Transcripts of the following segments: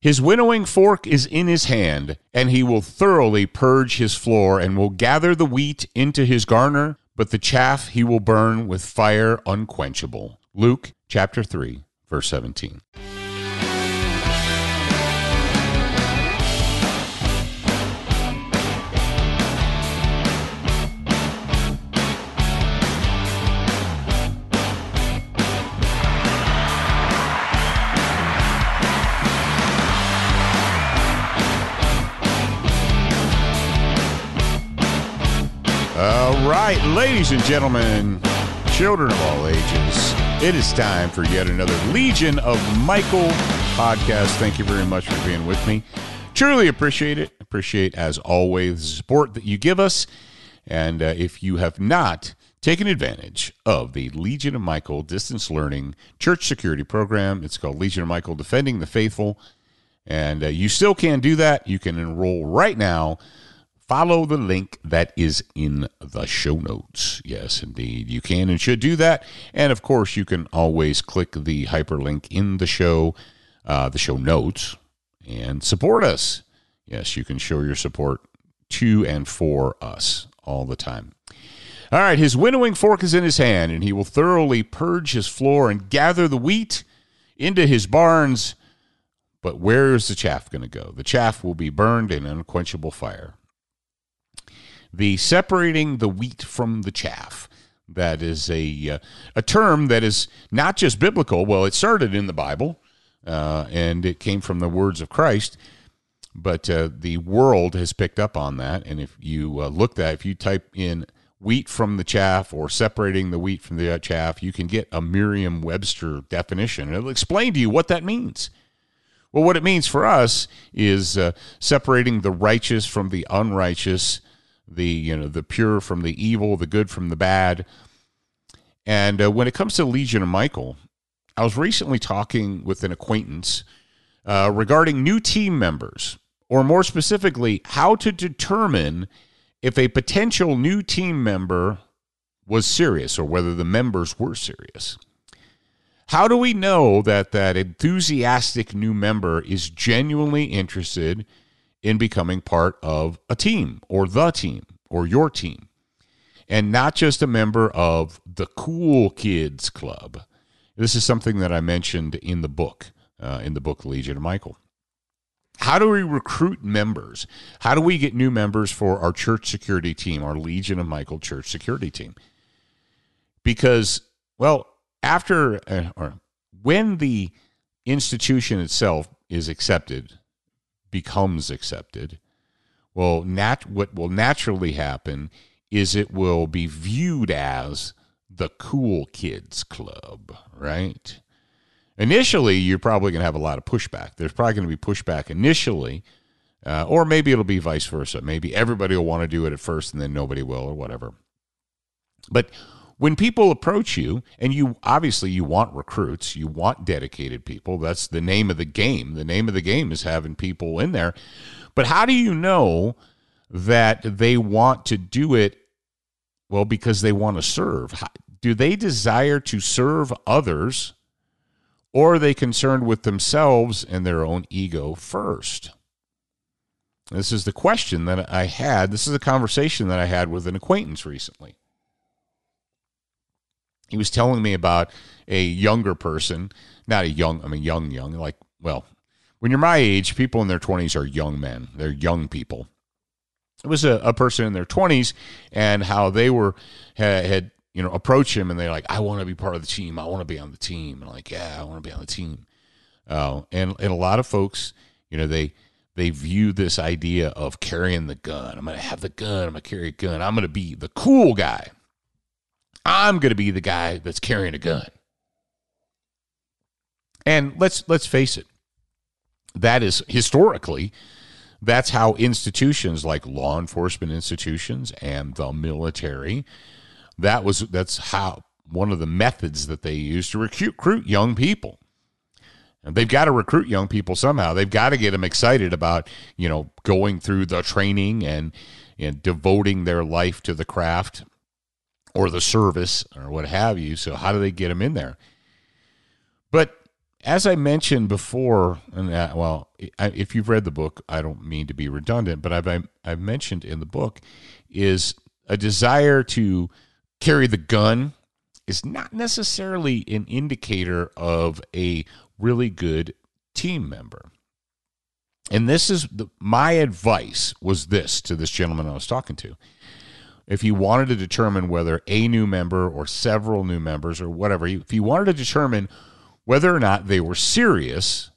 His winnowing fork is in his hand, and he will thoroughly purge his floor and will gather the wheat into his garner, but the chaff he will burn with fire unquenchable. Luke chapter 3, verse 17. All right, ladies and gentlemen, children of all ages, it is time for yet another Legion of Michael podcast. Thank you very much for being with me. Truly appreciate it. Appreciate, as always, the support that you give us. And uh, if you have not taken advantage of the Legion of Michael distance learning church security program, it's called Legion of Michael Defending the Faithful. And uh, you still can do that. You can enroll right now follow the link that is in the show notes. Yes, indeed. You can and should do that. And of course, you can always click the hyperlink in the show, uh, the show notes, and support us. Yes, you can show your support to and for us all the time. All right, his winnowing fork is in his hand, and he will thoroughly purge his floor and gather the wheat into his barns. But where is the chaff going to go? The chaff will be burned in unquenchable fire the separating the wheat from the chaff. That is a uh, a term that is not just biblical. Well, it started in the Bible, uh, and it came from the words of Christ. But uh, the world has picked up on that, and if you uh, look that, if you type in wheat from the chaff or separating the wheat from the chaff, you can get a Merriam-Webster definition. and It'll explain to you what that means. Well, what it means for us is uh, separating the righteous from the unrighteous the you know the pure from the evil, the good from the bad. And uh, when it comes to Legion of Michael, I was recently talking with an acquaintance uh, regarding new team members, or more specifically, how to determine if a potential new team member was serious or whether the members were serious. How do we know that that enthusiastic new member is genuinely interested in becoming part of a team or the team or your team and not just a member of the cool kids club. This is something that I mentioned in the book, uh, in the book Legion of Michael. How do we recruit members? How do we get new members for our church security team, our Legion of Michael church security team? Because, well, after uh, or when the institution itself is accepted becomes accepted, well, nat- what will naturally happen is it will be viewed as the cool kids club, right? Initially, you're probably going to have a lot of pushback. There's probably going to be pushback initially, uh, or maybe it'll be vice versa. Maybe everybody will want to do it at first and then nobody will, or whatever. But when people approach you and you obviously you want recruits you want dedicated people that's the name of the game. The name of the game is having people in there. But how do you know that they want to do it well because they want to serve do they desire to serve others or are they concerned with themselves and their own ego first? This is the question that i had this is a conversation that i had with an acquaintance recently he was telling me about a younger person, not a young, I mean, young, young, like, well, when you're my age, people in their 20s are young men. They're young people. It was a, a person in their 20s and how they were, had, had you know, approached him and they're like, I want to be part of the team. I want to be on the team. And like, yeah, I want to be on the team. Uh, and, and a lot of folks, you know, they, they view this idea of carrying the gun. I'm going to have the gun. I'm going to carry a gun. I'm going to be the cool guy. I'm going to be the guy that's carrying a gun. And let's let's face it. that is historically that's how institutions like law enforcement institutions and the military that was that's how one of the methods that they use to recruit, young people and they've got to recruit young people somehow they've got to get them excited about you know going through the training and and devoting their life to the craft or the service or what have you so how do they get them in there but as I mentioned before, and uh, well, if you've read the book, I don't mean to be redundant, but I've I've mentioned in the book is a desire to carry the gun is not necessarily an indicator of a really good team member. And this is the, my advice was this to this gentleman I was talking to. If you wanted to determine whether a new member or several new members or whatever, if you wanted to determine whether or not they were serious,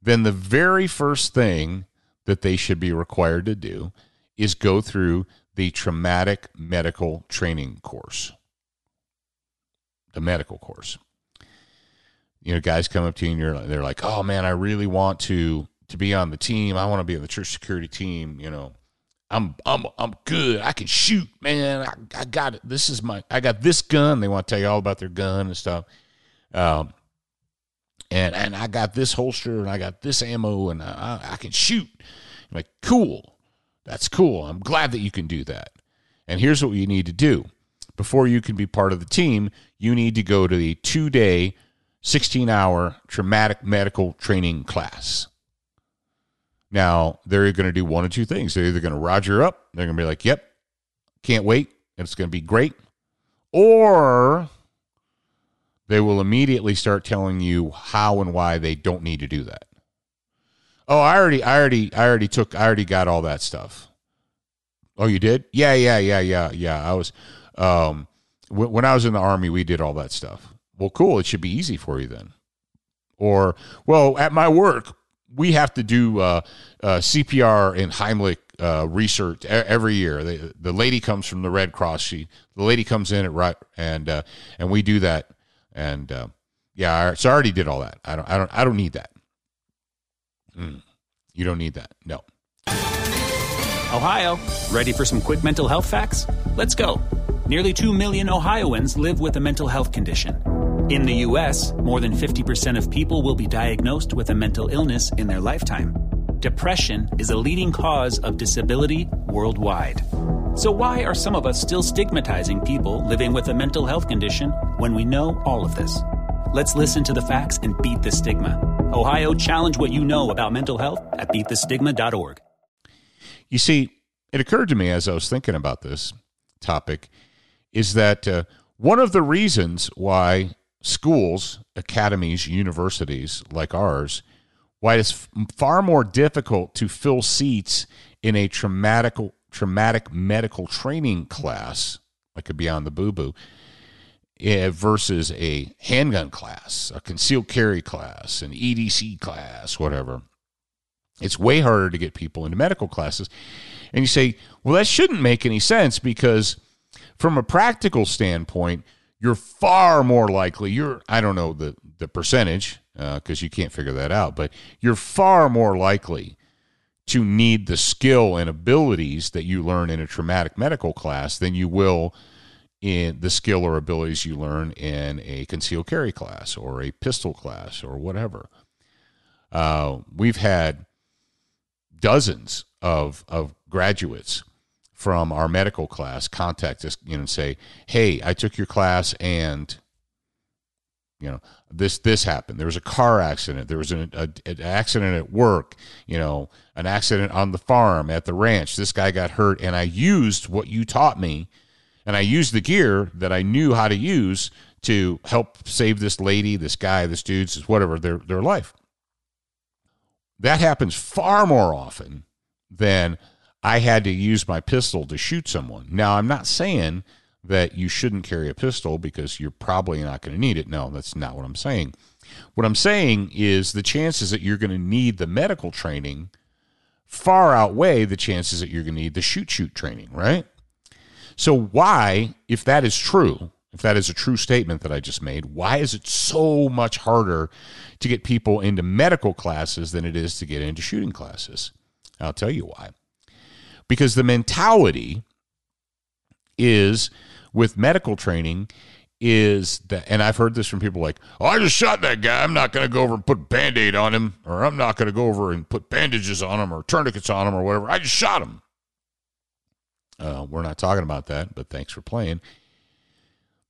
then the very first thing that they should be required to do is go through the traumatic medical training course. The medical course. You know, guys come up to you and you're, they're like, "Oh man, I really want to to be on the team. I want to be on the church security team." You know, I'm I'm I'm good. I can shoot, man. I, I got it. This is my I got this gun. They want to tell you all about their gun and stuff. Um, and and I got this holster and I got this ammo and I, I can shoot. I'm like, cool, that's cool. I'm glad that you can do that. And here's what you need to do before you can be part of the team. You need to go to the two day, 16 hour traumatic medical training class. Now, they're going to do one of two things. They're either going to roger up, they're going to be like, yep, can't wait, it's going to be great. Or they will immediately start telling you how and why they don't need to do that. Oh, I already, I already, I already took, I already got all that stuff. Oh, you did? Yeah, yeah, yeah, yeah, yeah. I was, um, w- when I was in the army, we did all that stuff. Well, cool. It should be easy for you then. Or, well, at my work, we have to do uh, uh, CPR and Heimlich uh, research every year. The, the lady comes from the Red Cross. She, the lady comes in at right, and uh, and we do that and uh, yeah, so I already did all that. I don't, I don't, I don't need that. Mm, you don't need that. No. Ohio, ready for some quick mental health facts? Let's go. Nearly 2 million Ohioans live with a mental health condition. In the U.S., more than 50% of people will be diagnosed with a mental illness in their lifetime. Depression is a leading cause of disability worldwide. So, why are some of us still stigmatizing people living with a mental health condition when we know all of this? Let's listen to the facts and beat the stigma. Ohio, challenge what you know about mental health at beatthestigma.org. You see, it occurred to me as I was thinking about this topic is that uh, one of the reasons why schools, academies, universities like ours, why it's far more difficult to fill seats in a traumatic traumatic medical training class, like a Beyond the Boo Boo, eh, versus a handgun class, a concealed carry class, an EDC class, whatever. It's way harder to get people into medical classes. And you say, well, that shouldn't make any sense because, from a practical standpoint, you're far more likely, you're, I don't know the, the percentage because uh, you can't figure that out, but you're far more likely to need the skill and abilities that you learn in a traumatic medical class than you will in the skill or abilities you learn in a concealed carry class or a pistol class or whatever. Uh, we've had dozens of, of graduates from our medical class contact us you know, and say, Hey, I took your class and you know this this happened. There was a car accident. There was an, a, an accident at work you know an accident on the farm at the ranch. This guy got hurt and i used what you taught me and i used the gear that i knew how to use to help save this lady this guy this dude's whatever their their life. That happens far more often than i had to use my pistol to shoot someone now i'm not saying that you shouldn't carry a pistol because you're probably not going to need it. No, that's not what I'm saying. What I'm saying is the chances that you're going to need the medical training far outweigh the chances that you're going to need the shoot shoot training, right? So why, if that is true, if that is a true statement that I just made, why is it so much harder to get people into medical classes than it is to get into shooting classes? I'll tell you why. Because the mentality is with medical training is that, and I've heard this from people like, oh, I just shot that guy. I'm not going to go over and put band aid on him, or I'm not going to go over and put bandages on him or tourniquets on him or whatever. I just shot him. Uh, we're not talking about that, but thanks for playing.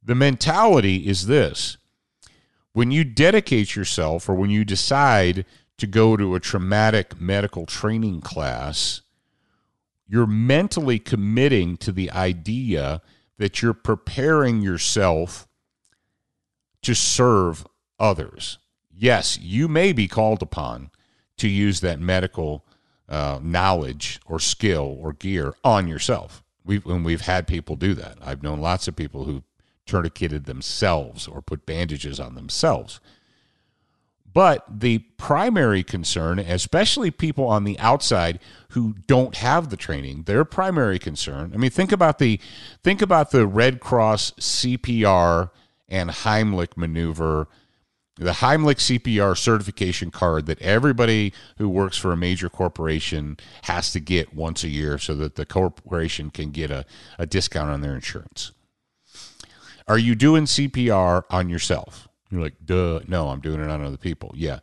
The mentality is this when you dedicate yourself or when you decide to go to a traumatic medical training class, you're mentally committing to the idea that you're preparing yourself to serve others. Yes, you may be called upon to use that medical uh, knowledge or skill or gear on yourself. We've, and we've had people do that. I've known lots of people who tourniqueted themselves or put bandages on themselves. But the primary concern, especially people on the outside who don't have the training, their primary concern. I mean, think about the think about the Red Cross CPR and Heimlich maneuver the Heimlich CPR certification card that everybody who works for a major corporation has to get once a year so that the corporation can get a, a discount on their insurance. Are you doing CPR on yourself? You're like, duh, no, I'm doing it on other people. Yeah.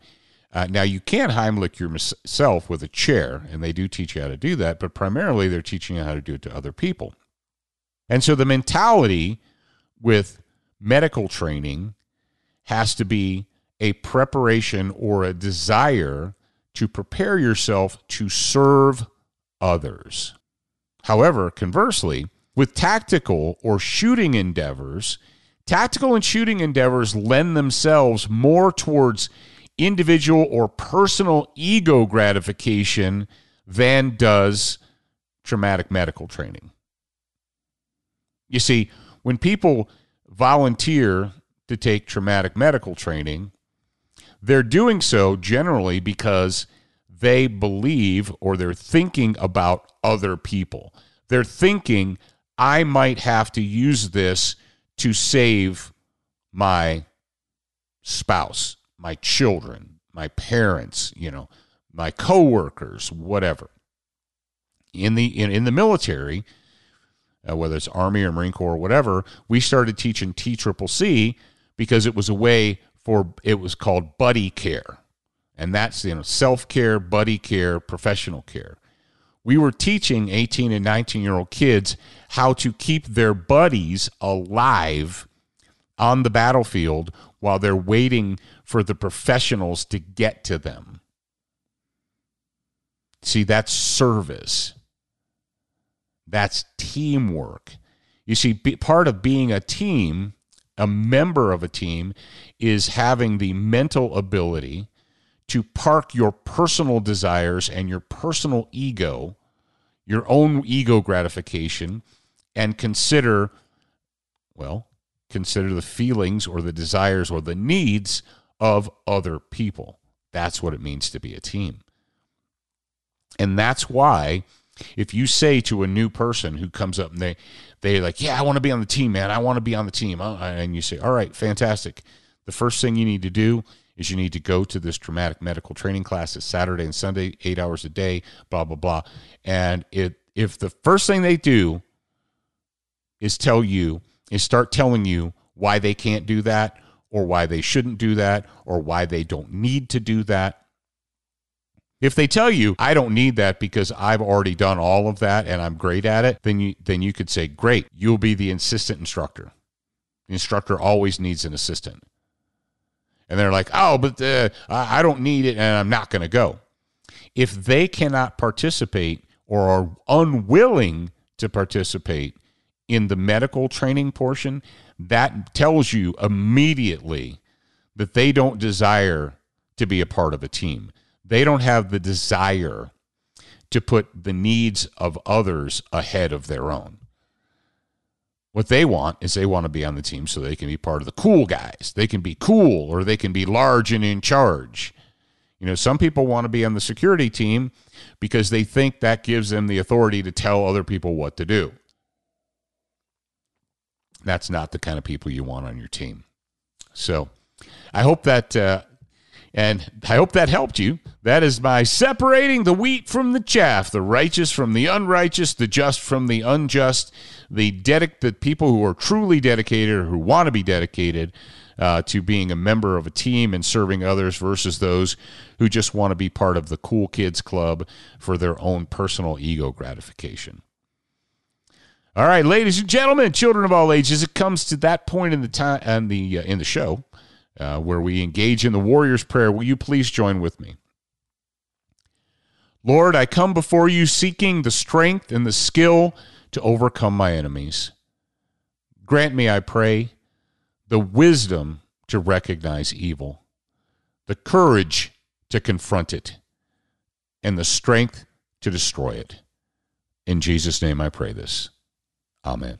Uh, now, you can Heimlich yourself with a chair, and they do teach you how to do that, but primarily they're teaching you how to do it to other people. And so the mentality with medical training has to be a preparation or a desire to prepare yourself to serve others. However, conversely, with tactical or shooting endeavors, tactical and shooting endeavors lend themselves more towards individual or personal ego gratification than does traumatic medical training. You see, when people volunteer to take traumatic medical training, they're doing so generally because they believe or they're thinking about other people. They're thinking, I might have to use this to save my spouse, my children, my parents, you know, my coworkers, whatever. In the in, in the military, uh, whether it's Army or Marine Corps or whatever, we started teaching T Triple C because it was a way for it was called buddy care. And that's you know self-care, buddy care, professional care. We were teaching 18 and 19 year old kids how to keep their buddies alive on the battlefield while they're waiting for the professionals to get to them. See, that's service. That's teamwork. You see, part of being a team a member of a team is having the mental ability to park your personal desires and your personal ego, your own ego gratification, and consider, well, consider the feelings or the desires or the needs of other people. That's what it means to be a team. And that's why if you say to a new person who comes up and they they're like, "Yeah, I want to be on the team, man. I want to be on the team," uh, and you say, "All right, fantastic." The first thing you need to do is you need to go to this traumatic medical training class. It's Saturday and Sunday, eight hours a day, blah blah blah. And it if the first thing they do is tell you is start telling you why they can't do that or why they shouldn't do that or why they don't need to do that if they tell you, I don't need that because I've already done all of that and I'm great at it, then you then you could say, Great, you'll be the assistant instructor. The instructor always needs an assistant. And they're like, oh, but uh, I don't need it and I'm not going to go. If they cannot participate or are unwilling to participate in the medical training portion, that tells you immediately that they don't desire to be a part of a team. They don't have the desire to put the needs of others ahead of their own. What they want is they want to be on the team so they can be part of the cool guys. They can be cool or they can be large and in charge. You know, some people want to be on the security team because they think that gives them the authority to tell other people what to do. that's not the kind of people you want on your team. So I hope that, uh, and I hope that helped you. That is by separating the wheat from the chaff, the righteous from the unrighteous, the just from the unjust, the dedic- the people who are truly dedicated or who want to be dedicated uh, to being a member of a team and serving others versus those who just want to be part of the cool kids club for their own personal ego gratification. All right, ladies and gentlemen, children of all ages, it comes to that point in the time and the uh, in the show uh, where we engage in the warrior's prayer. Will you please join with me? Lord, I come before you seeking the strength and the skill to overcome my enemies. Grant me, I pray, the wisdom to recognize evil, the courage to confront it, and the strength to destroy it. In Jesus' name I pray this. Amen.